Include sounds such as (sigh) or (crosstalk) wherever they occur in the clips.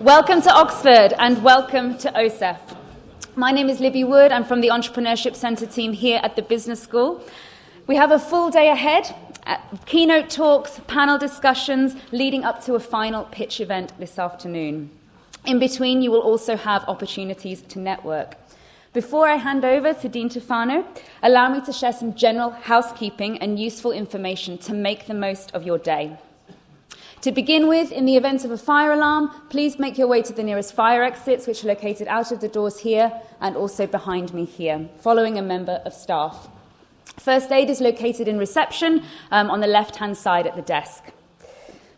Welcome to Oxford and welcome to OSEF. My name is Libby Wood. I'm from the Entrepreneurship Centre team here at the Business School. We have a full day ahead uh, keynote talks, panel discussions, leading up to a final pitch event this afternoon. In between, you will also have opportunities to network. Before I hand over to Dean Tufano, allow me to share some general housekeeping and useful information to make the most of your day. To begin with, in the event of a fire alarm, please make your way to the nearest fire exits, which are located out of the doors here and also behind me here, following a member of staff. First aid is located in reception um, on the left hand side at the desk.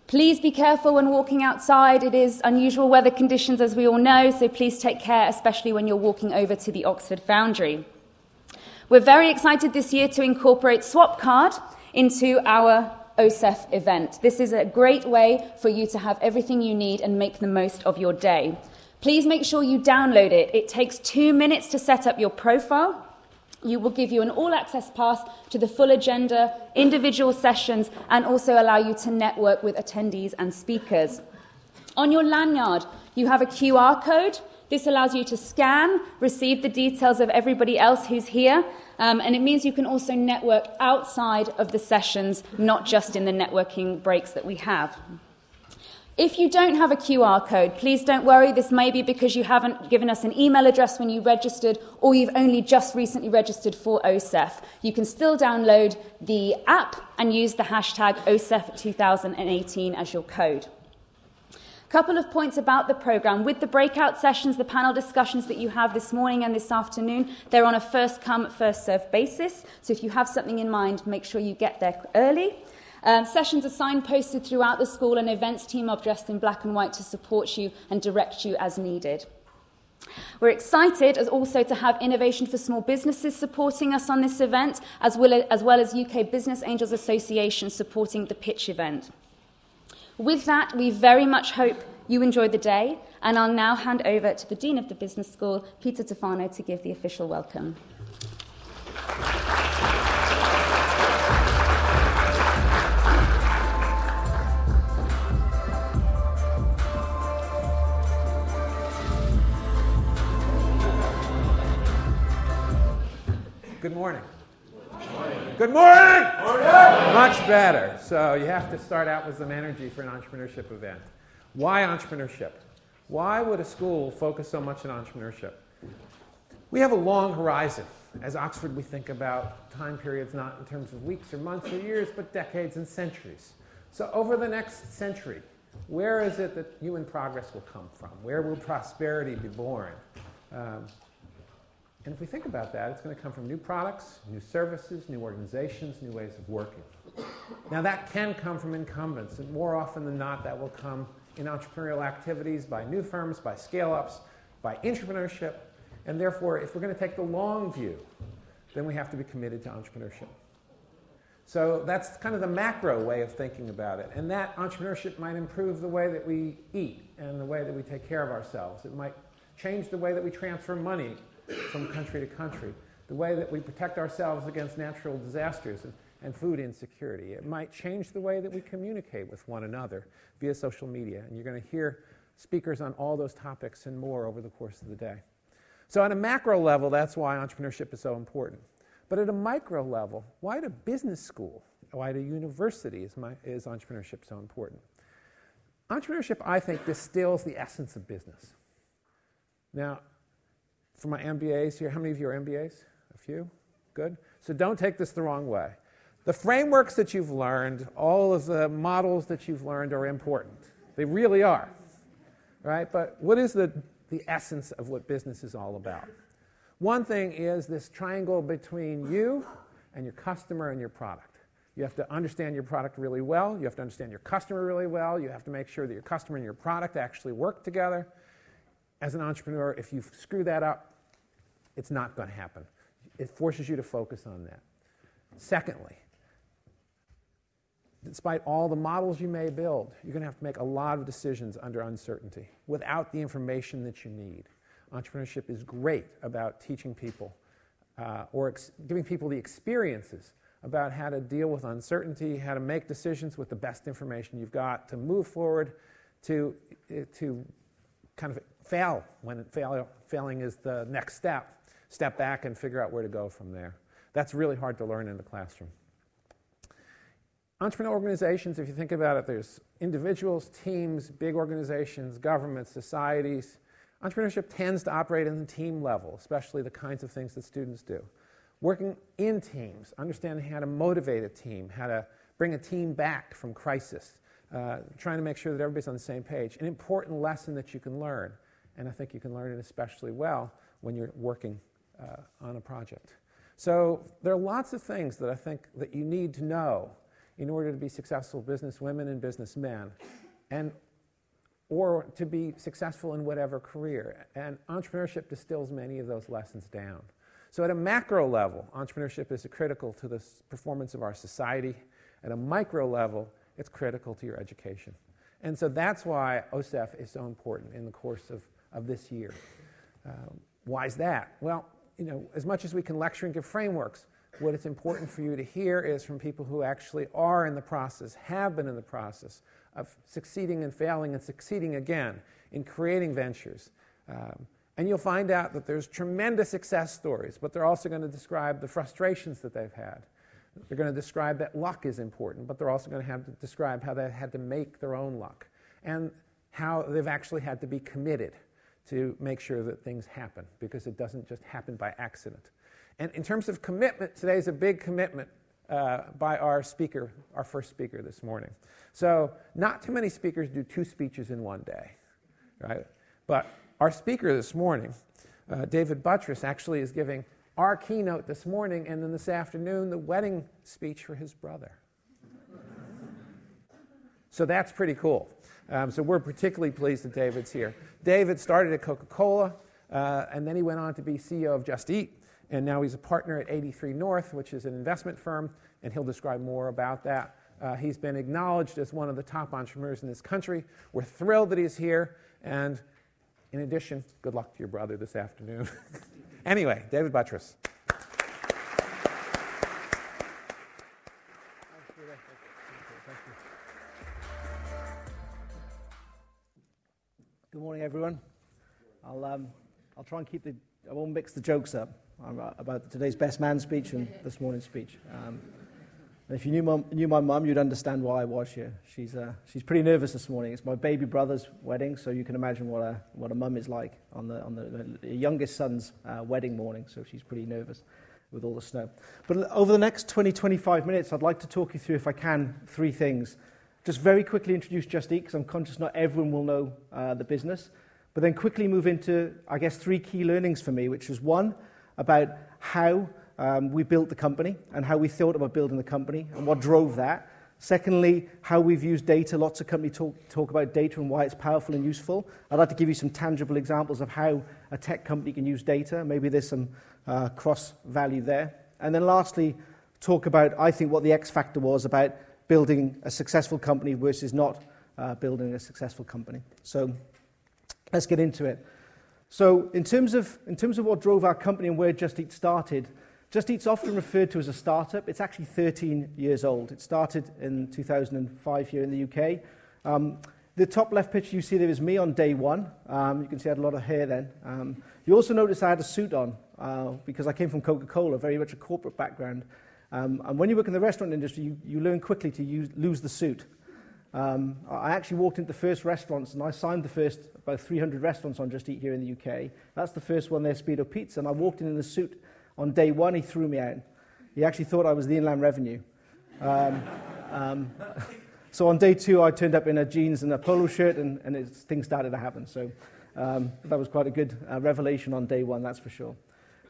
Please be careful when walking outside. It is unusual weather conditions, as we all know, so please take care, especially when you're walking over to the Oxford Foundry. We're very excited this year to incorporate Swapcard into our OSEF event. This is a great way for you to have everything you need and make the most of your day. Please make sure you download it. It takes two minutes to set up your profile you will give you an all access pass to the full agenda, individual sessions, and also allow you to network with attendees and speakers. On your lanyard, you have a QR code. This allows you to scan, receive the details of everybody else who's here, um, and it means you can also network outside of the sessions, not just in the networking breaks that we have. If you don't have a QR code, please don't worry. This may be because you haven't given us an email address when you registered or you've only just recently registered for OSEF. You can still download the app and use the hashtag OSEF2018 as your code. Couple of points about the program. With the breakout sessions, the panel discussions that you have this morning and this afternoon, they're on a first come, first served basis. So if you have something in mind, make sure you get there early. Um, sessions are signposted throughout the school, and events team are dressed in black and white to support you and direct you as needed. We're excited as also to have Innovation for Small Businesses supporting us on this event, as well as, as well as UK Business Angels Association supporting the pitch event. With that, we very much hope you enjoy the day, and I'll now hand over to the Dean of the Business School, Peter Tufano, to give the official welcome. Good morning. Good morning. morning. Much better. So you have to start out with some energy for an entrepreneurship event. Why entrepreneurship? Why would a school focus so much on entrepreneurship? We have a long horizon. As Oxford, we think about time periods not in terms of weeks or months or years, but decades and centuries. So, over the next century, where is it that human progress will come from? Where will prosperity be born? Um, and if we think about that, it's going to come from new products, new services, new organizations, new ways of working. Now, that can come from incumbents, and more often than not, that will come in entrepreneurial activities by new firms, by scale ups, by entrepreneurship. And therefore, if we're going to take the long view, then we have to be committed to entrepreneurship. So that's kind of the macro way of thinking about it. And that entrepreneurship might improve the way that we eat and the way that we take care of ourselves. It might change the way that we transfer money from country to country, the way that we protect ourselves against natural disasters and, and food insecurity. It might change the way that we communicate with one another via social media. And you're going to hear speakers on all those topics and more over the course of the day. So, on a macro level, that's why entrepreneurship is so important. But at a micro level, why at a business school, why at a university is, my, is entrepreneurship so important? Entrepreneurship, I think, distills the essence of business. Now, for my MBAs here, how many of you are MBAs? A few? Good. So don't take this the wrong way. The frameworks that you've learned, all of the models that you've learned are important. They really are. Right? But what is the, the essence of what business is all about? One thing is this triangle between you and your customer and your product. You have to understand your product really well. You have to understand your customer really well. You have to make sure that your customer and your product actually work together. As an entrepreneur, if you screw that up, it's not going to happen. It forces you to focus on that. Secondly, despite all the models you may build, you're going to have to make a lot of decisions under uncertainty without the information that you need. Entrepreneurship is great about teaching people uh, or ex- giving people the experiences about how to deal with uncertainty, how to make decisions with the best information you've got to move forward, to, to kind of fail when fail, failing is the next step. Step back and figure out where to go from there. That's really hard to learn in the classroom. Entrepreneur organizations, if you think about it, there's individuals, teams, big organizations, governments, societies. Entrepreneurship tends to operate in the team level, especially the kinds of things that students do. Working in teams, understanding how to motivate a team, how to bring a team back from crisis, uh, trying to make sure that everybody's on the same page. An important lesson that you can learn, and I think you can learn it especially well when you're working uh, on a project. So there are lots of things that I think that you need to know in order to be successful businesswomen and businessmen, and or to be successful in whatever career. And entrepreneurship distills many of those lessons down. So, at a macro level, entrepreneurship is critical to the performance of our society. At a micro level, it's critical to your education. And so that's why OSEF is so important in the course of, of this year. Uh, why is that? Well, you know, as much as we can lecture and give frameworks, what it's important for you to hear is from people who actually are in the process, have been in the process of succeeding and failing and succeeding again in creating ventures. Um, and you'll find out that there's tremendous success stories, but they're also going to describe the frustrations that they've had. They're going to describe that luck is important, but they're also going to have to describe how they had to make their own luck and how they've actually had to be committed to make sure that things happen because it doesn't just happen by accident. And in terms of commitment, today is a big commitment uh, by our speaker, our first speaker this morning. So, not too many speakers do two speeches in one day, right? But our speaker this morning, uh, David Buttress, actually is giving our keynote this morning and then this afternoon the wedding speech for his brother. (laughs) so that's pretty cool. Um, so we're particularly pleased that David's here. David started at Coca Cola, uh, and then he went on to be CEO of Just Eat, and now he's a partner at 83 North, which is an investment firm, and he'll describe more about that. Uh, he's been acknowledged as one of the top entrepreneurs in this country. We're thrilled that he's here, and in addition, good luck to your brother this afternoon. (laughs) anyway, David Buttress. Um, I'll try and keep the, I won't mix the jokes up about today's best man speech and this morning's speech. Um, if you knew, mom, knew my mum, you'd understand why I was here. She's, uh, she's pretty nervous this morning. It's my baby brother's wedding, so you can imagine what a, what a mum is like on the, on the, the youngest son's uh, wedding morning, so she's pretty nervous with all the snow. But over the next 20, 25 minutes, I'd like to talk you through, if I can, three things just very quickly introduce Just Eat because I'm conscious not everyone will know uh, the business. But then quickly move into, I guess, three key learnings for me, which was one, about how um, we built the company and how we thought about building the company and what drove that. Secondly, how we've used data. Lots of companies talk, talk about data and why it's powerful and useful. I'd like to give you some tangible examples of how a tech company can use data. Maybe there's some uh, cross value there. And then lastly, talk about, I think, what the X factor was about building a successful company versus not uh, building a successful company. So let's get into it. So in terms, of, in terms of what drove our company and where Just Eat started, Just Eat's often referred to as a startup. It's actually 13 years old. It started in 2005 here in the UK. Um, the top left picture you see there is me on day one. Um, you can see I had a lot of hair then. Um, you also notice I had a suit on uh, because I came from Coca-Cola, very much a corporate background. Um, and when you work in the restaurant industry, you, you learn quickly to use, lose the suit. Um, I actually walked into the first restaurants and I signed the first about 300 restaurants on Just Eat here in the UK. That's the first one there, Speedo Pizza. And I walked in in a suit. On day one, he threw me out. He actually thought I was the Inland Revenue. Um, um, (laughs) so on day two, I turned up in a jeans and a polo shirt, and, and it, things started to happen. So um, that was quite a good uh, revelation on day one, that's for sure.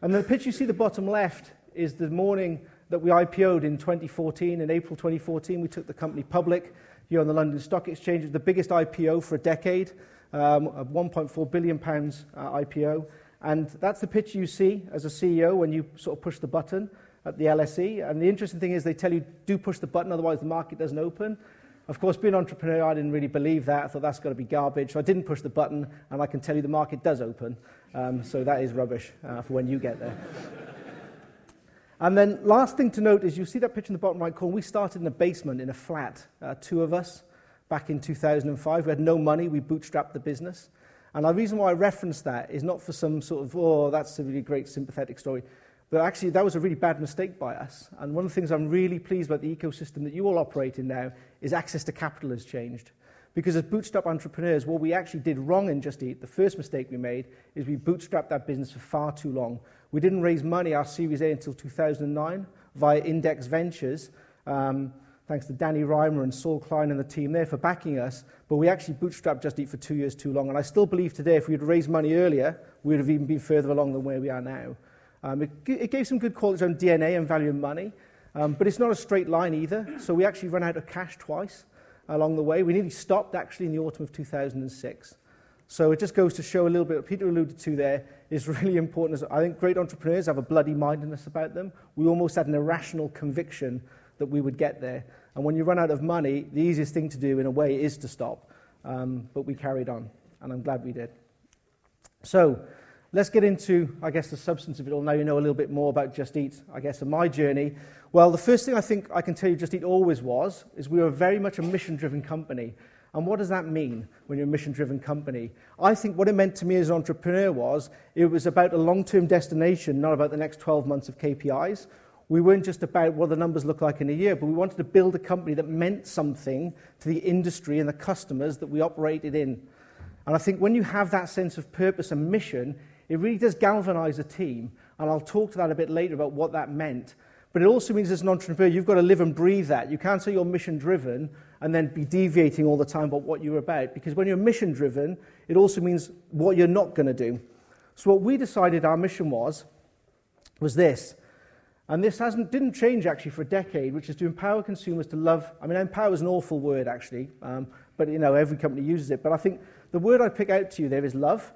And the picture you see the bottom left is the morning that we IPO'd in 2014. In April 2014, we took the company public here on the London Stock Exchange. It was the biggest IPO for a decade, um, a 1.4 billion pounds uh, IPO. And that's the picture you see as a CEO when you sort of push the button at the LSE. And the interesting thing is they tell you, do push the button, otherwise the market doesn't open. Of course, being an entrepreneur, I didn't really believe that. I thought that's got to be garbage. So I didn't push the button, and I can tell you the market does open. Um, so that is rubbish uh, for when you get there. And then last thing to note is you see that picture in the bottom right corner. We started in a basement in a flat, uh, two of us, back in 2005. We had no money. We bootstrapped the business. And the reason why I reference that is not for some sort of, oh, that's a really great sympathetic story, but actually that was a really bad mistake by us. And one of the things I'm really pleased about the ecosystem that you all operate in now is access to capital has changed. Because as bootstrap entrepreneurs, what we actually did wrong in Just Eat, the first mistake we made, is we bootstrapped that business for far too long. We didn't raise money, our Series A, until 2009 via Index Ventures. Um, thanks to Danny Rimer and Saul Klein and the team there for backing us. But we actually bootstrapped Just Eat for two years too long. And I still believe today, if we had raised money earlier, we would have even been further along than where we are now. Um, it, it, gave some good qualities on DNA and value of money, um, but it's not a straight line either. So we actually ran out of cash twice along the way. We nearly stopped actually in the autumn of 2006. So it just goes to show a little bit what Peter alluded to there is really important. I think great entrepreneurs have a bloody mindedness about them. We almost had an irrational conviction that we would get there. And when you run out of money, the easiest thing to do in a way is to stop. Um, but we carried on, and I'm glad we did. So let's get into, I guess, the substance of it all. Now you know a little bit more about Just Eat, I guess, and my journey. Well, the first thing I think I can tell you Just Eat always was is we were very much a mission driven company. And what does that mean when you're a mission driven company? I think what it meant to me as an entrepreneur was it was about a long term destination, not about the next 12 months of KPIs. We weren't just about what the numbers look like in a year, but we wanted to build a company that meant something to the industry and the customers that we operated in. And I think when you have that sense of purpose and mission, it really does galvanize a team. And I'll talk to that a bit later about what that meant. But it also means as an entrepreneur, you've got to live and breathe that. You can't say you're mission driven and then be deviating all the time about what you're about. Because when you're mission driven, it also means what you're not going to do. So, what we decided our mission was, was this. And this hasn't, didn't change actually for a decade, which is to empower consumers to love. I mean, empower is an awful word actually, um, but you know, every company uses it. But I think the word I pick out to you there is love,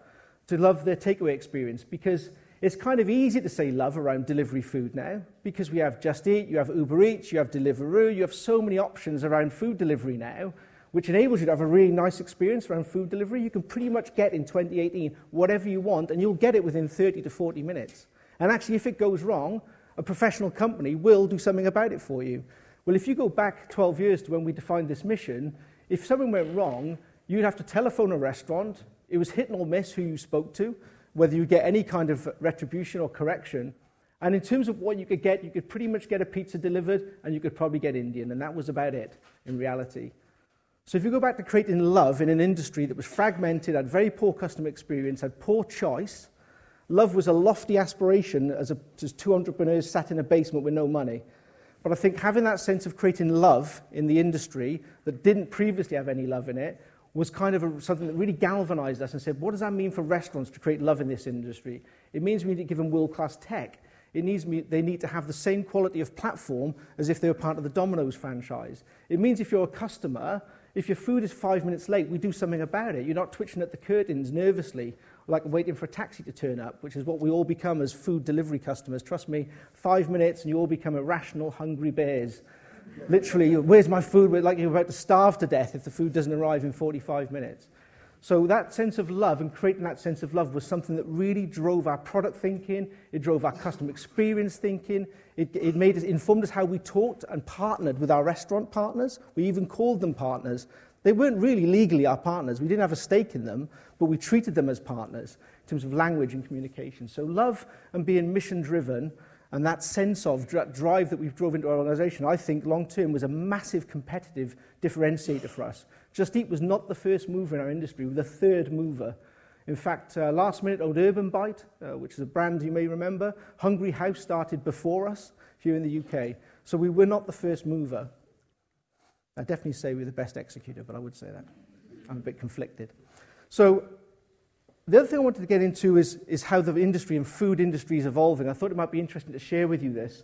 to love their takeaway experience. Because it's kind of easy to say love around delivery food now because we have Just Eat, you have Uber Eats, you have Deliveroo, you have so many options around food delivery now, which enables you to have a really nice experience around food delivery. You can pretty much get in 2018 whatever you want, and you'll get it within 30 to 40 minutes. And actually, if it goes wrong, a professional company will do something about it for you. Well, if you go back 12 years to when we defined this mission, if something went wrong, you'd have to telephone a restaurant. It was hit or miss who you spoke to whether you get any kind of retribution or correction. And in terms of what you could get, you could pretty much get a pizza delivered and you could probably get Indian, and that was about it in reality. So if you go back to creating love in an industry that was fragmented, had very poor customer experience, had poor choice, love was a lofty aspiration as, a, as two entrepreneurs sat in a basement with no money. But I think having that sense of creating love in the industry that didn't previously have any love in it was kind of a, something that really galvanized us and said, what does that mean for restaurants to create love in this industry? It means we need to give them world class tech. It needs me, they need to have the same quality of platform as if they were part of the Domino's franchise. It means if you're a customer, if your food is five minutes late, we do something about it. You're not twitching at the curtains nervously, like waiting for a taxi to turn up, which is what we all become as food delivery customers. Trust me, five minutes and you all become irrational, hungry bears Literally, where's my food? We're like you're about to starve to death if the food doesn't arrive in 45 minutes. So that sense of love and creating that sense of love was something that really drove our product thinking. It drove our customer experience thinking. It, it made us, informed us how we talked and partnered with our restaurant partners. We even called them partners. They weren't really legally our partners. We didn't have a stake in them, but we treated them as partners in terms of language and communication. So love and being mission driven and that sense of drive that we've drove into our organization, I think long term was a massive competitive differentiator for us. Just Eat was not the first mover in our industry, we were the third mover. In fact, uh, last minute old Urban Bite, uh, which is a brand you may remember. Hungry House started before us here in the UK. So we were not the first mover. I definitely say we we're the best executor, but I would say that. I'm a bit conflicted. So the other thing I wanted to get into is, is how the industry and food industry is evolving. I thought it might be interesting to share with you this.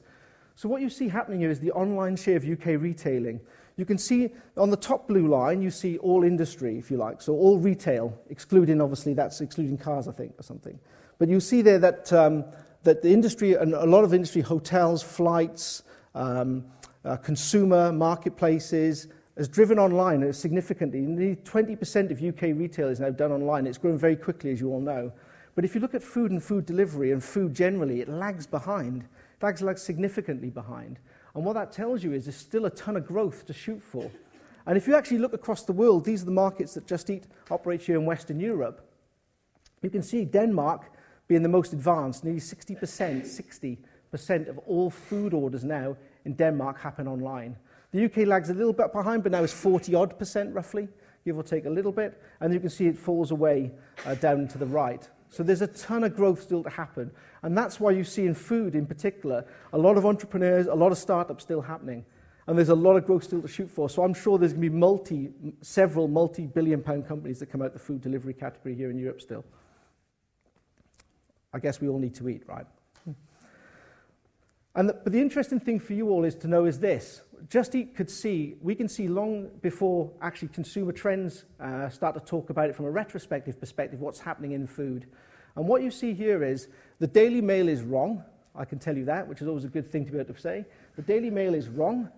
So, what you see happening here is the online share of UK retailing. You can see on the top blue line, you see all industry, if you like, so all retail, excluding obviously that's excluding cars, I think, or something. But you see there that, um, that the industry, and a lot of industry, hotels, flights, um, uh, consumer marketplaces, has driven online significantly. Nearly 20% of UK retail is now done online. It's grown very quickly, as you all know. But if you look at food and food delivery and food generally, it lags behind. It lags, lags significantly behind. And what that tells you is there's still a ton of growth to shoot for. And if you actually look across the world, these are the markets that Just Eat operates here in Western Europe. You can see Denmark being the most advanced, nearly 60%, 60% of all food orders now in Denmark happen online. The UK lags a little bit behind, but now it's 40 odd percent roughly, give or take a little bit. And you can see it falls away uh, down to the right. So there's a ton of growth still to happen. And that's why you see in food in particular a lot of entrepreneurs, a lot of startups still happening. And there's a lot of growth still to shoot for. So I'm sure there's going to be multi, several multi billion pound companies that come out the food delivery category here in Europe still. I guess we all need to eat, right? And the, but the interesting thing for you all is to know is this. Just Eat could see, we can see long before actually consumer trends uh, start to talk about it from a retrospective perspective, what's happening in food. And what you see here is the Daily Mail is wrong. I can tell you that, which is always a good thing to be able to say. The Daily Mail is wrong.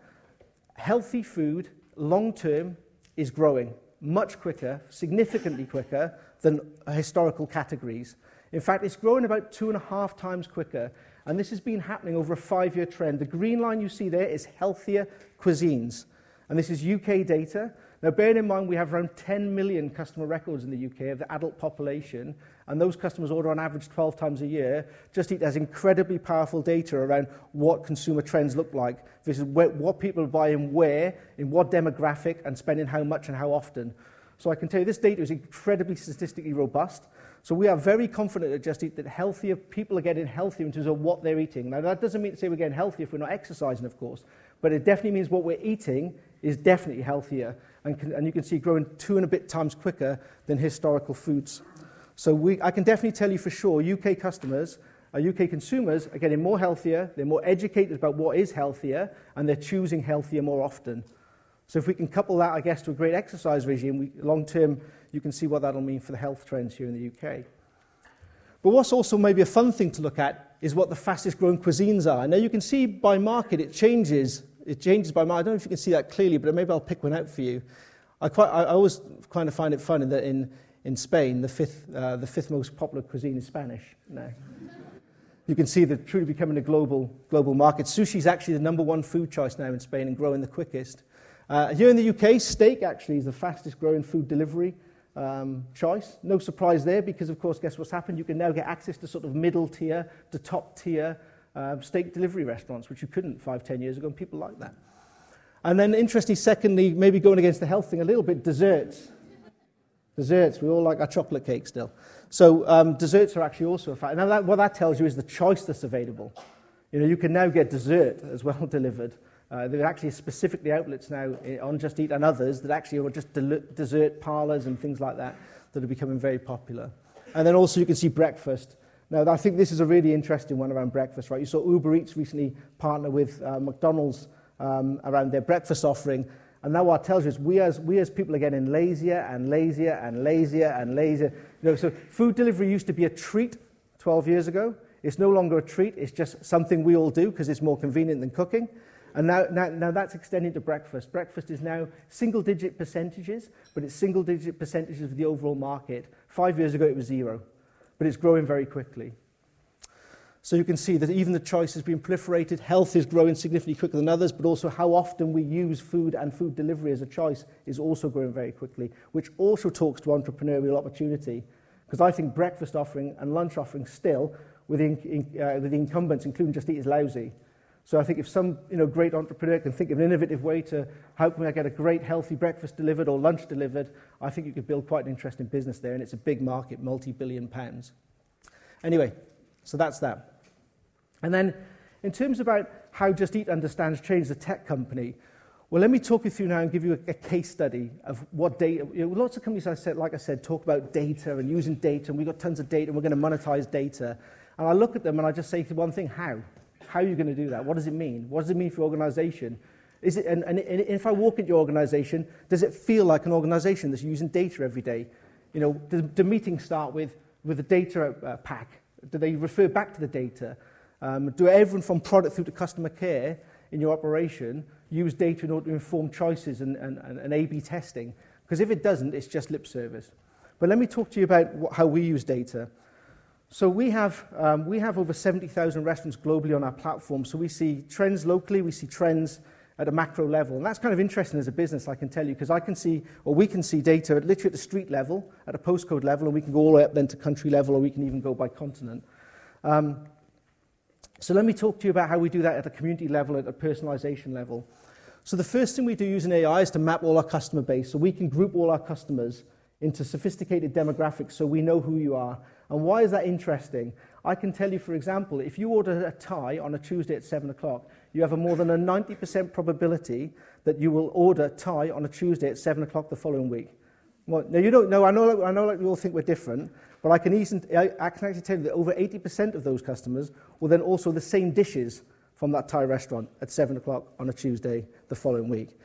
Healthy food, long term, is growing much quicker, significantly quicker than historical categories. In fact, it's growing about two and a half times quicker. And this has been happening over a five-year trend. The green line you see there is healthier cuisines. And this is UK data. Now, bearing in mind we have around 10 million customer records in the UK of the adult population, and those customers order on average 12 times a year, Just Eat has incredibly powerful data around what consumer trends look like. This is what people are buying where, in what demographic, and spending how much and how often. So I can tell you this data is incredibly statistically robust. So we are very confident at Just Eat that healthier people are getting healthier in terms of what they're eating. Now that doesn't mean to say we're getting healthier if we're not exercising, of course, but it definitely means what we're eating is definitely healthier, and, can, and you can see growing two and a bit times quicker than historical foods. So we, I can definitely tell you for sure, UK customers, uh, UK consumers are getting more healthier, they're more educated about what is healthier, and they're choosing healthier more often. So if we can couple that, I guess, to a great exercise regime, long term, you can see what that'll mean for the health trends here in the UK. But what's also maybe a fun thing to look at is what the fastest growing cuisines are. Now you can see by market it changes. It changes by market. I don't know if you can see that clearly, but maybe I'll pick one out for you. I, quite, I always kind of find it funny that in, in Spain, the fifth, uh, the fifth most popular cuisine is Spanish. No. You can see that truly becoming a global, global market. Sushi is actually the number one food choice now in Spain and growing the quickest. Uh, here in the UK, steak actually is the fastest growing food delivery um, choice. No surprise there because, of course, guess what's happened? You can now get access to sort of middle tier to top tier um, steak delivery restaurants, which you couldn't five, ten years ago, and people like that. And then, interestingly, secondly, maybe going against the health thing a little bit, desserts. Desserts, we all like our chocolate cake still. So um, desserts are actually also a fact. Now, that, what that tells you is the choice that's available. You know, you can now get dessert as well (laughs) delivered. Uh, there are actually specifically outlets now eh, on Just Eat and others that actually are just dessert parlours and things like that that are becoming very popular. And then also you can see breakfast. Now, I think this is a really interesting one around breakfast, right? You saw Uber Eats recently partner with uh, McDonald's um, around their breakfast offering. And now what it tells you is we as, we as people are getting lazier and lazier and lazier and lazier. You know, so food delivery used to be a treat 12 years ago. It's no longer a treat. It's just something we all do because it's more convenient than cooking. And now, now, now that's extending to breakfast. Breakfast is now single digit percentages, but it's single digit percentages of the overall market. Five years ago, it was zero, but it's growing very quickly. So you can see that even the choice has been proliferated. Health is growing significantly quicker than others, but also how often we use food and food delivery as a choice is also growing very quickly, which also talks to entrepreneurial opportunity. Because I think breakfast offering and lunch offering still, with uh, with the incumbents, including Just Eat, is lousy. So I think if some you know, great entrepreneur can think of an innovative way to help me get a great healthy breakfast delivered or lunch delivered, I think you could build quite an interesting business there, and it's a big market, multi-billion pounds. Anyway, so that's that. And then in terms about how Just Eat understands change a tech company, well, let me talk you through now and give you a, a case study of what data. You know, lots of companies, I said, like I said, talk about data and using data, and we've got tons of data, and we're going to monetize data. And I look at them and I just say one thing: how? How are you going to do that? What does it mean? What does it mean for your organization? Is it, and, and, and if I walk into your organization, does it feel like an organization that's using data every day? You know, do, do meetings start with, with a data uh, pack? Do they refer back to the data? Um, do everyone from product through to customer care in your operation use data in order to inform choices and, and, and, and A-B testing? Because if it doesn't, it's just lip service. But let me talk to you about what, how we use data. So we have, um, we have over 70,000 restaurants globally on our platform. So we see trends locally, we see trends at a macro level. And that's kind of interesting as a business, I can tell you, because I can see, or we can see data at literally at the street level, at a postcode level, and we can go all the way up then to country level, or we can even go by continent. Um, so let me talk to you about how we do that at a community level, at a personalization level. So the first thing we do using AI is to map all our customer base, so we can group all our customers into sophisticated demographics so we know who you are. And why is that interesting? I can tell you, for example, if you order a Thai on a Tuesday at 7 o'clock, you have a more than a 90% probability that you will order Thai on a Tuesday at 7 o'clock the following week. Well, now, you don't know, I know, I know like we all think we're different, but I can, easily, I, I can actually tell you that over 80% of those customers will then also the same dishes from that Thai restaurant at 7 o'clock on a Tuesday the following week.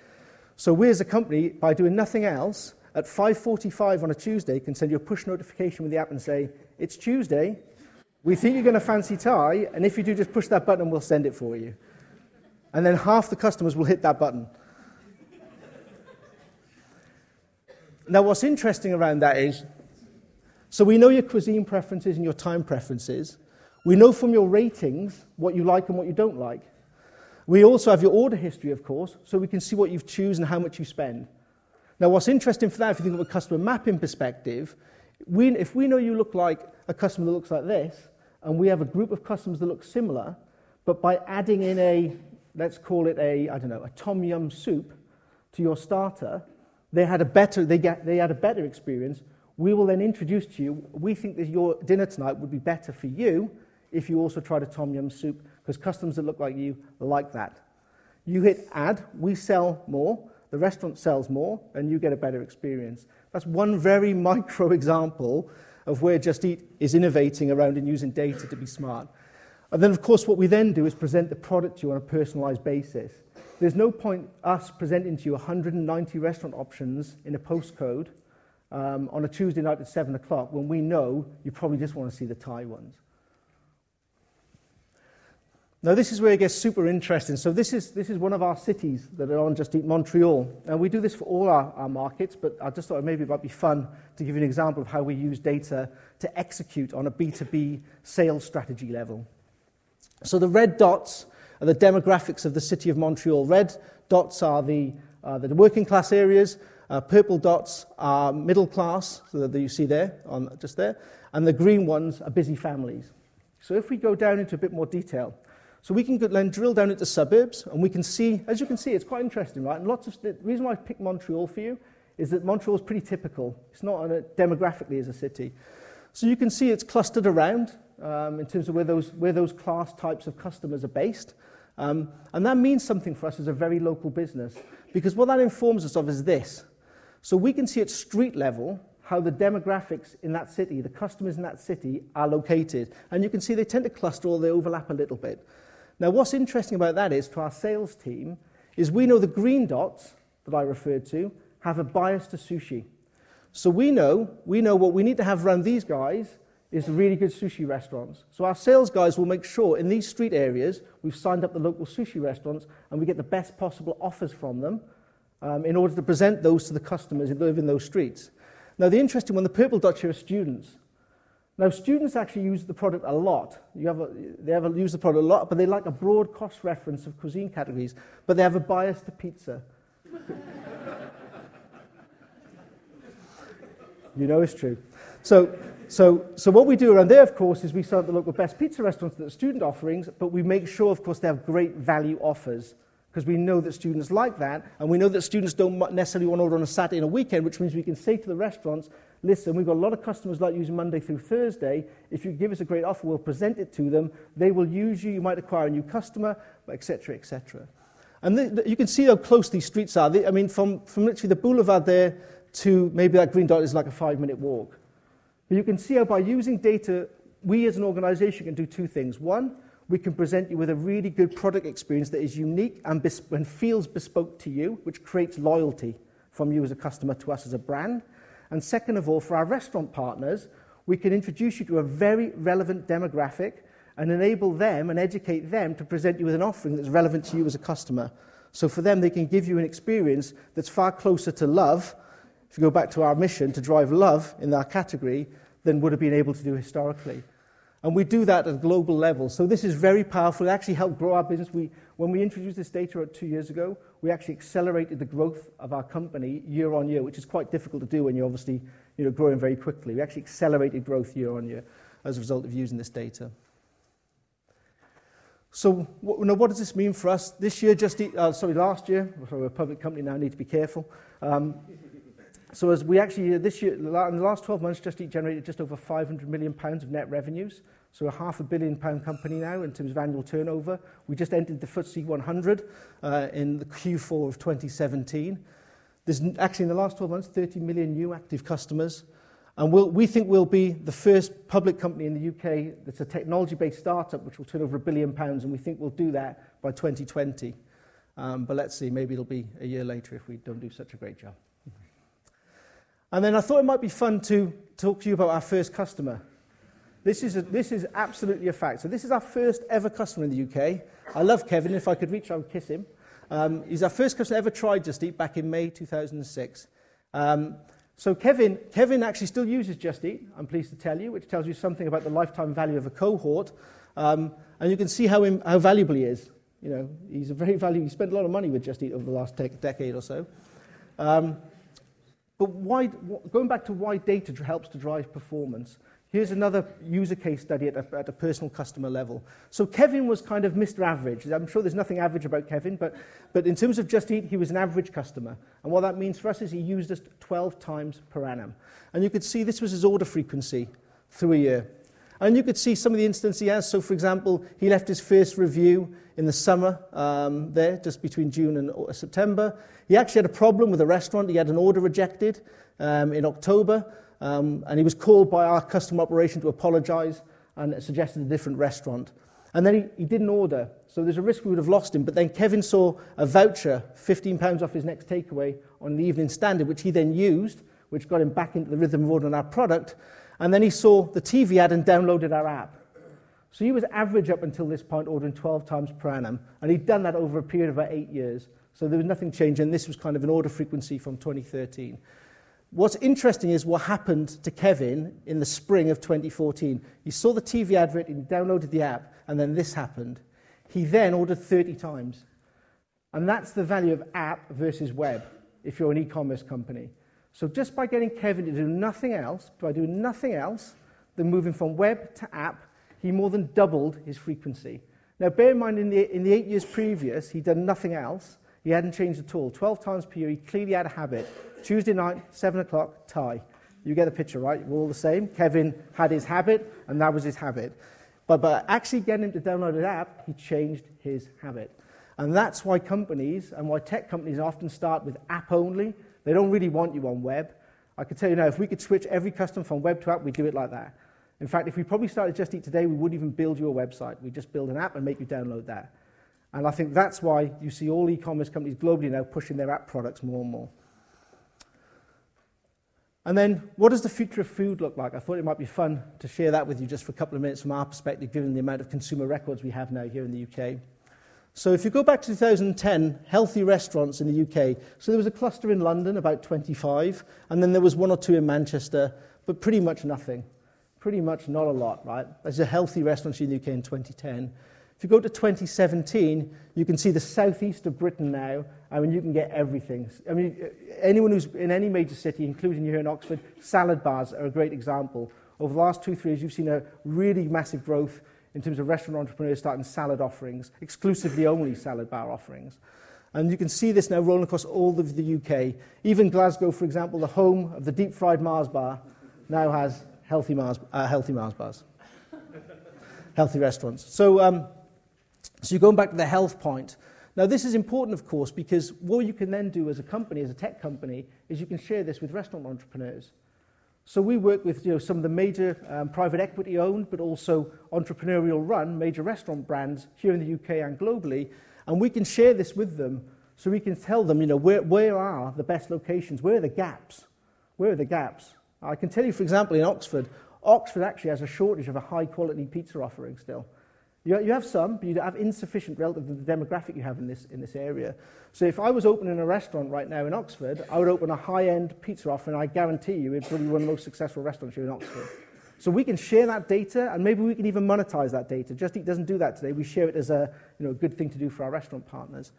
So we as a company, by doing nothing else, at 5.45 on a Tuesday can send you a push notification with the app and say, it's Tuesday, we think you're going to fancy Thai, and if you do, just push that button, we'll send it for you. And then half the customers will hit that button. now, what's interesting around that is so we know your cuisine preferences and your time preferences. We know from your ratings what you like and what you don't like. We also have your order history, of course, so we can see what you've chosen and how much you spend. Now, what's interesting for that, if you think of a customer mapping perspective, we, if we know you look like a customer that looks like this, and we have a group of customers that look similar, but by adding in a, let's call it a, I don't know, a tom yum soup to your starter, they had a better, they, get, they had a better experience. We will then introduce to you, we think that your dinner tonight would be better for you if you also tried a tom yum soup, because customers that look like you like that. You hit add, we sell more, the restaurant sells more, and you get a better experience. That's one very (laughs) micro example of where Just Eat is innovating around and using data to be smart. And then, of course, what we then do is present the product to you on a personalized basis. There's no point us presenting to you 190 restaurant options in a postcode um, on a Tuesday night at 7 o'clock when we know you probably just want to see the Thai ones. Now, this is where it gets super interesting. So, this is, this is one of our cities that are on Just Eat Montreal. And we do this for all our, our markets, but I just thought maybe it might be fun to give you an example of how we use data to execute on a B2B sales strategy level. So, the red dots are the demographics of the city of Montreal. Red dots are the, uh, the working class areas, uh, purple dots are middle class, so that you see there, on, just there, and the green ones are busy families. So, if we go down into a bit more detail, so we can then drill down into suburbs, and we can see, as you can see, it's quite interesting, right? And lots of the reason why I picked Montreal for you is that Montreal is pretty typical. It's not a, demographically as a city. So you can see it's clustered around um, in terms of where those, where those class types of customers are based. Um, and that means something for us as a very local business, because what that informs us of is this. So we can see at street level how the demographics in that city, the customers in that city, are located. And you can see they tend to cluster or they overlap a little bit. Now, what's interesting about that is to our sales team is we know the green dots that I referred to have a bias to sushi. So we know, we know what we need to have around these guys is really good sushi restaurants. So our sales guys will make sure in these street areas we've signed up the local sushi restaurants and we get the best possible offers from them um, in order to present those to the customers who live in those streets. Now, the interesting one, the purple dots here are students. Now, students actually use the product a lot. You have a, they have a, use the product a lot, but they like a broad cross reference of cuisine categories, but they have a bias to pizza. (laughs) you know it's true. So, so, so what we do around there, of course, is we start to look at best pizza restaurants that are student offerings, but we make sure, of course, they have great value offers because we know that students like that, and we know that students don't necessarily want to order on a Saturday and a weekend, which means we can say to the restaurants, listen, we've got a lot of customers like using Monday through Thursday. If you give us a great offer, we'll present it to them. They will use you. You might acquire a new customer, etc., etc. And the, the, you can see how close these streets are. I mean, from, from literally the boulevard there to maybe that green dot is like a five-minute walk. But you can see how by using data, we as an organization can do two things. One, we can present you with a really good product experience that is unique and, and feels bespoke to you, which creates loyalty from you as a customer to us as a brand. And second of all, for our restaurant partners, we can introduce you to a very relevant demographic and enable them and educate them to present you with an offering that's relevant to you as a customer. So for them, they can give you an experience that's far closer to love, if you go back to our mission to drive love in our category, than would have been able to do historically. And we do that at a global level. So this is very powerful. It actually helped grow our business. We, when we introduced this data two years ago, we actually accelerated the growth of our company year on year, which is quite difficult to do when you're obviously you know, growing very quickly. We actually accelerated growth year on year as a result of using this data. So, what, does this mean for us? This year, just uh, sorry, last year, we're a public company now, need to be careful. Um, so, as we actually, this year, in the last 12 months, Just Eat generated just over 500 million pounds of net revenues. So, a half a billion pound company now in terms of annual turnover. We just entered the FTSE 100 uh, in the Q4 of 2017. There's actually in the last 12 months 30 million new active customers. And we'll, we think we'll be the first public company in the UK that's a technology based startup which will turn over a billion pounds, and we think we'll do that by 2020. Um, but let's see, maybe it'll be a year later if we don't do such a great job. And then I thought it might be fun to talk to you about our first customer. This is, a, this is absolutely a fact. So, this is our first ever customer in the UK. I love Kevin. If I could reach, I would kiss him. Um, he's our first customer ever tried Just Eat back in May 2006. Um, so Kevin, Kevin actually still uses Just Eat, I'm pleased to tell you, which tells you something about the lifetime value of a cohort. Um, and you can see how, how valuable he is. You know, he's a very (laughs) valuable, he spent a lot of money with Just Eat over the last de- decade or so. Um, but why, going back to why data helps to drive performance, Here's another user case study at a, at a, personal customer level. So Kevin was kind of Mr. Average. I'm sure there's nothing average about Kevin, but, but in terms of Just Eat, he was an average customer. And what that means for us is he used us 12 times per annum. And you could see this was his order frequency through a year. And you could see some of the instances he has. So, for example, he left his first review in the summer um, there, just between June and September. He actually had a problem with a restaurant. He had an order rejected um, in October. Um, and he was called by our customer operation to apologize and suggested a different restaurant. And then he, he didn't order. So there's a risk we would have lost him. But then Kevin saw a voucher, £15 off his next takeaway on the Evening Standard, which he then used, which got him back into the rhythm of ordering our product. And then he saw the TV ad and downloaded our app. So he was average up until this point, ordering 12 times per annum. And he'd done that over a period of about eight years. So there was nothing changing. This was kind of an order frequency from 2013. What's interesting is what happened to Kevin in the spring of 2014. He saw the TV advert, he downloaded the app, and then this happened. He then ordered 30 times. And that's the value of app versus web if you're an e commerce company. So just by getting Kevin to do nothing else, by doing nothing else than moving from web to app, he more than doubled his frequency. Now, bear in mind, in the, in the eight years previous, he'd done nothing else. He hadn't changed at all. 12 times per year, he clearly had a habit. Tuesday night, 7 o'clock, Thai. You get the picture, right? We're all the same. Kevin had his habit, and that was his habit. But by actually getting him to download an app, he changed his habit. And that's why companies and why tech companies often start with app only. They don't really want you on web. I can tell you now, if we could switch every customer from web to app, we'd do it like that. In fact, if we probably started Just Eat today, we wouldn't even build you a website. We'd just build an app and make you download that. And I think that's why you see all e-commerce companies globally now pushing their app products more and more. And then, what does the future of food look like? I thought it might be fun to share that with you just for a couple of minutes from our perspective, given the amount of consumer records we have now here in the UK. So, if you go back to 2010, healthy restaurants in the UK. So, there was a cluster in London, about 25, and then there was one or two in Manchester, but pretty much nothing. Pretty much not a lot, right? There's a healthy restaurant in the UK in 2010. If you go to 2017, you can see the southeast of Britain now. I mean, you can get everything. I mean, anyone who's in any major city, including here in Oxford, salad bars are a great example. Over the last two, three years, you've seen a really massive growth in terms of restaurant entrepreneurs starting salad offerings, exclusively only salad bar offerings. And you can see this now rolling across all of the UK. Even Glasgow, for example, the home of the deep fried Mars bar, now has healthy Mars, uh, healthy Mars bars, (laughs) healthy restaurants. So, um, so you're going back to the health point. Now, this is important, of course, because what you can then do as a company, as a tech company, is you can share this with restaurant entrepreneurs. So we work with you know, some of the major um, private equity owned, but also entrepreneurial run major restaurant brands here in the UK and globally, and we can share this with them so we can tell them, you know, where, where are the best locations? Where are the gaps? Where are the gaps? I can tell you, for example, in Oxford, Oxford actually has a shortage of a high quality pizza offering still. You, you have some, but you have insufficient relative to the demographic you have in this, in this area. So if I was opening a restaurant right now in Oxford, I would open a high-end pizza offer, and I guarantee you it's probably one of the most successful restaurants here in Oxford. So we can share that data, and maybe we can even monetize that data. Just Eat doesn't do that today. We share it as a you know, good thing to do for our restaurant partners.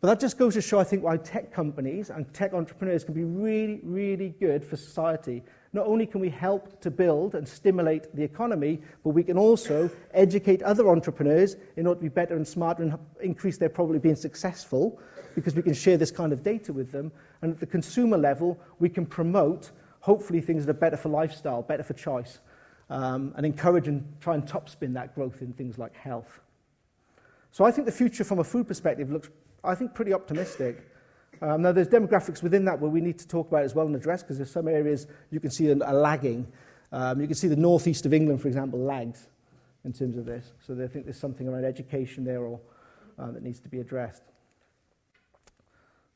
But that just goes to show, I think, why tech companies and tech entrepreneurs can be really, really good for society. Not only can we help to build and stimulate the economy, but we can also educate other entrepreneurs in order to be better and smarter and increase their probability of being successful because we can share this kind of data with them. And at the consumer level, we can promote, hopefully, things that are better for lifestyle, better for choice um, and encourage and try and topspin that growth in things like health. So I think the future from a food perspective looks, I think, pretty optimistic. Um, now, there's demographics within that where we need to talk about as well and address because there's some areas you can see are lagging. Um, you can see the northeast of England, for example, lags in terms of this. So I think there's something around education there or, uh, that needs to be addressed.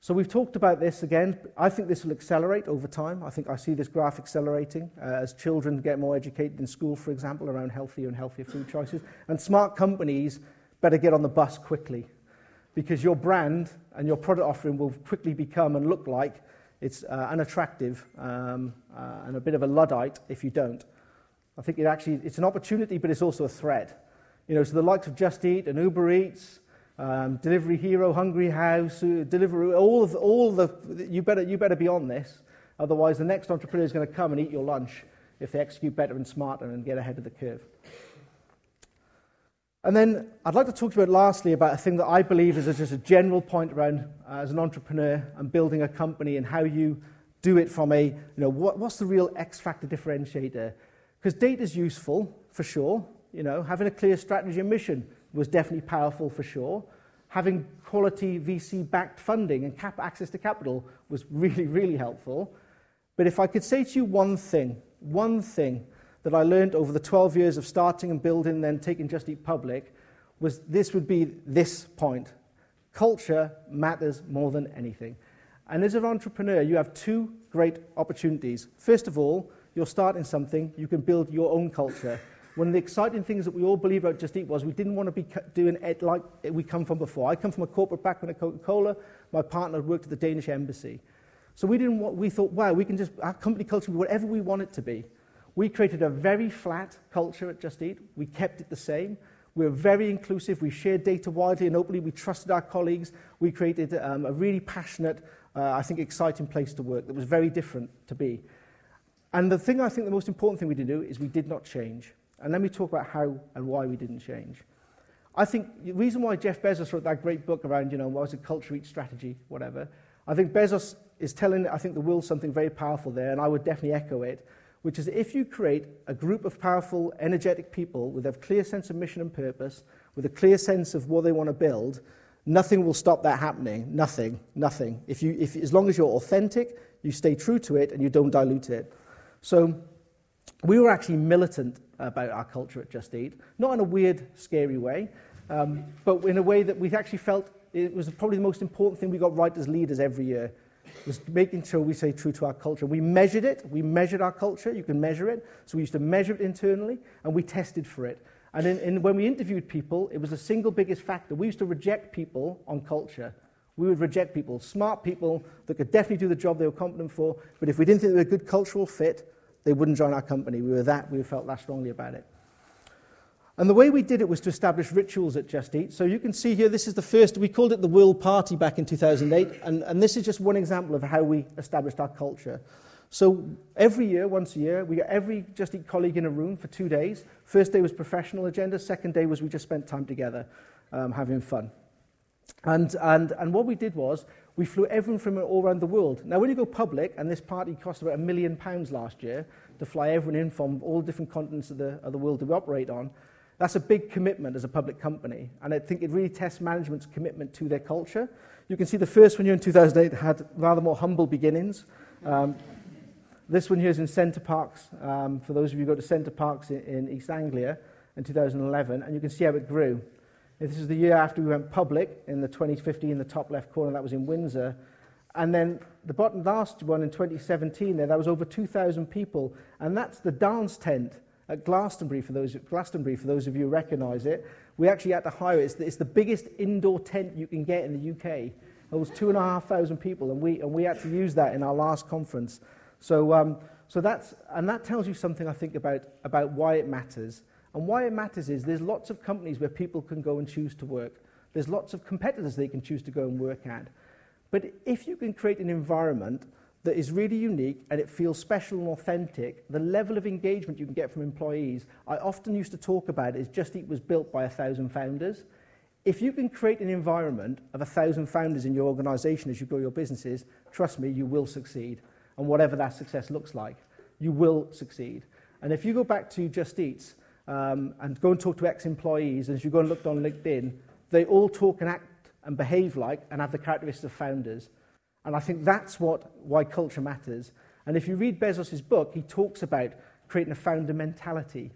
So we've talked about this again. I think this will accelerate over time. I think I see this graph accelerating uh, as children get more educated in school, for example, around healthier and healthier food choices. And smart companies better get on the bus quickly because your brand and your product offering will quickly become and look like it's uh, unattractive um, uh, and a bit of a luddite if you don't. I think it actually it's an opportunity, but it's also a threat. You know, so the likes of Just Eat and Uber Eats um, Delivery Hero, Hungry House, uh, Deliveroo, all of, all the, you better, you better be on this. Otherwise, the next entrepreneur is going to come and eat your lunch if they execute better and smarter and get ahead of the curve. And then I'd like to talk to you about lastly about a thing that I believe is just a general point around uh, as an entrepreneur and building a company and how you do it from a, you know, what, what's the real X factor differentiator? Because data is useful for sure, you know, having a clear strategy and mission was definitely powerful for sure. Having quality VC backed funding and cap access to capital was really, really helpful. But if I could say to you one thing, one thing that I learned over the 12 years of starting and building and then taking Just Eat public was this would be this point. Culture matters more than anything. And as an entrepreneur, you have two great opportunities. First of all, you're starting something, you can build your own culture. One of the exciting things that we all believe about Just Eat was we didn't want to be doing it like we come from before. I come from a corporate background at Coca-Cola. My partner worked at the Danish embassy. So we didn't want, we thought, wow, we can just, our company culture be whatever we want it to be. We created a very flat culture at Just Eat. We kept it the same. We were very inclusive. We shared data widely and openly. We trusted our colleagues. We created um, a really passionate, uh, I think, exciting place to work that was very different to be. And the thing I think the most important thing we did do is we did not change. And let me talk about how and why we didn't change. I think the reason why Jeff Bezos wrote that great book around, you know, what was it, culture eats strategy, whatever, I think Bezos is telling, I think, the world something very powerful there, and I would definitely echo it, which is if you create a group of powerful, energetic people with a clear sense of mission and purpose, with a clear sense of what they want to build, nothing will stop that happening. Nothing, nothing. If you, if, as long as you're authentic, you stay true to it, and you don't dilute it. So we were actually militant about our culture at Just Eat, not in a weird, scary way, um, but in a way that we actually felt it was probably the most important thing we got right as leaders every year was making sure we stay true to our culture. We measured it. We measured our culture. You can measure it. So we used to measure it internally, and we tested for it. And in, in, when we interviewed people, it was the single biggest factor. We used to reject people on culture. We would reject people, smart people that could definitely do the job they were competent for, but if we didn't think they were a good cultural fit, they wouldn't join our company. We were that, we felt that strongly about it. And the way we did it was to establish rituals at Just Eat. So you can see here, this is the first, we called it the World Party back in 2008, and, and this is just one example of how we established our culture. So every year, once a year, we got every Just Eat colleague in a room for two days. First day was professional agenda, second day was we just spent time together um, having fun. And, and, and what we did was we flew everyone from all around the world. Now, when you go public, and this party cost about a million pounds last year to fly everyone in from all different continents of the, of the world that we operate on, that's a big commitment as a public company. And I think it really tests management's commitment to their culture. You can see the first one here in 2008 had rather more humble beginnings. Um, this one here is in Center Parcs, um, for those of you who go to Center Parcs in, in East Anglia in 2011, and you can see how it grew. This is the year after we went public in the 2015 in the top left corner, that was in Windsor. And then the bottom last one in 2017 there, that was over 2,000 people. And that's the dance tent at Glastonbury for those, Glastonbury, for those of you who recognise it. We actually had to hire it. It's the, it's the biggest indoor tent you can get in the UK. It was 2,500 people, and we, and we had to use that in our last conference. So, um, so that's, and that tells you something, I think, about, about why it matters. And why it matters is there's lots of companies where people can go and choose to work. There's lots of competitors they can choose to go and work at. But if you can create an environment that is really unique and it feels special and authentic, the level of engagement you can get from employees, I often used to talk about is Just Eat was built by a thousand founders. If you can create an environment of a thousand founders in your organization as you grow your businesses, trust me, you will succeed. And whatever that success looks like, you will succeed. And if you go back to Just Eats um, and go and talk to ex-employees, and as you go and look on LinkedIn, they all talk and act and behave like and have the characteristics of founders. And I think that's what, why culture matters. And if you read Bezos' book, he talks about creating a founder mentality.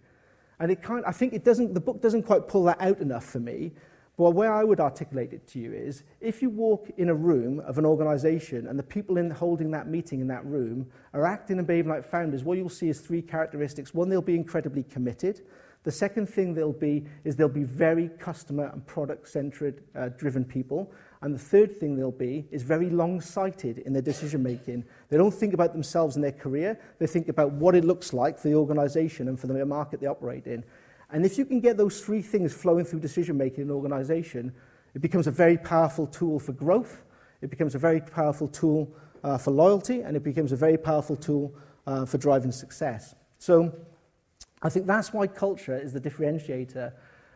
And it kind, I think it doesn't, the book doesn't quite pull that out enough for me. But way I would articulate it to you is if you walk in a room of an organization and the people in holding that meeting in that room are acting and behaving like founders, what you'll see is three characteristics. One, they'll be incredibly committed. The second thing they'll be is they'll be very customer and product centered uh, driven people. And the third thing they'll be is very long sighted in their decision making. They don't think about themselves and their career, they think about what it looks like for the organization and for the market they operate in. And if you can get those three things flowing through decision making in an organization, it becomes a very powerful tool for growth, it becomes a very powerful tool uh, for loyalty, and it becomes a very powerful tool uh, for driving success. So I think that's why culture is the differentiator.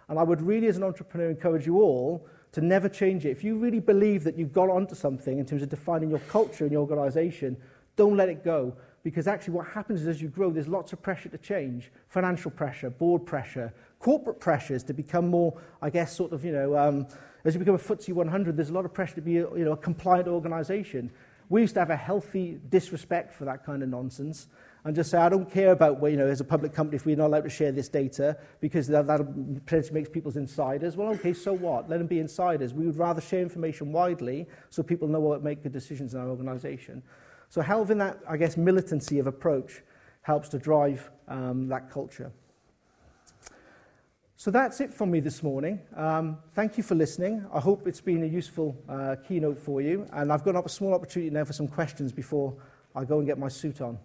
And I would really, as an entrepreneur, encourage you all to never change it. If you really believe that you've got onto something in terms of defining your culture and your organization, don't let it go. Because actually, what happens is as you grow, there's lots of pressure to change financial pressure, board pressure, corporate pressures to become more, I guess, sort of, you know, um, as you become a FTSE 100, there's a lot of pressure to be a, you know, a compliant organization. We used to have a healthy disrespect for that kind of nonsense and just say, I don't care about, you know, as a public company, if we're not allowed to share this data because that, that potentially makes people insiders. Well, okay, so what? Let them be insiders. We would rather share information widely so people know what make good decisions in our organization. So having that, I guess, militancy of approach helps to drive um, that culture. So that's it from me this morning. Um, thank you for listening. I hope it's been a useful uh, keynote for you. And I've got a small opportunity now for some questions before I go and get my suit on.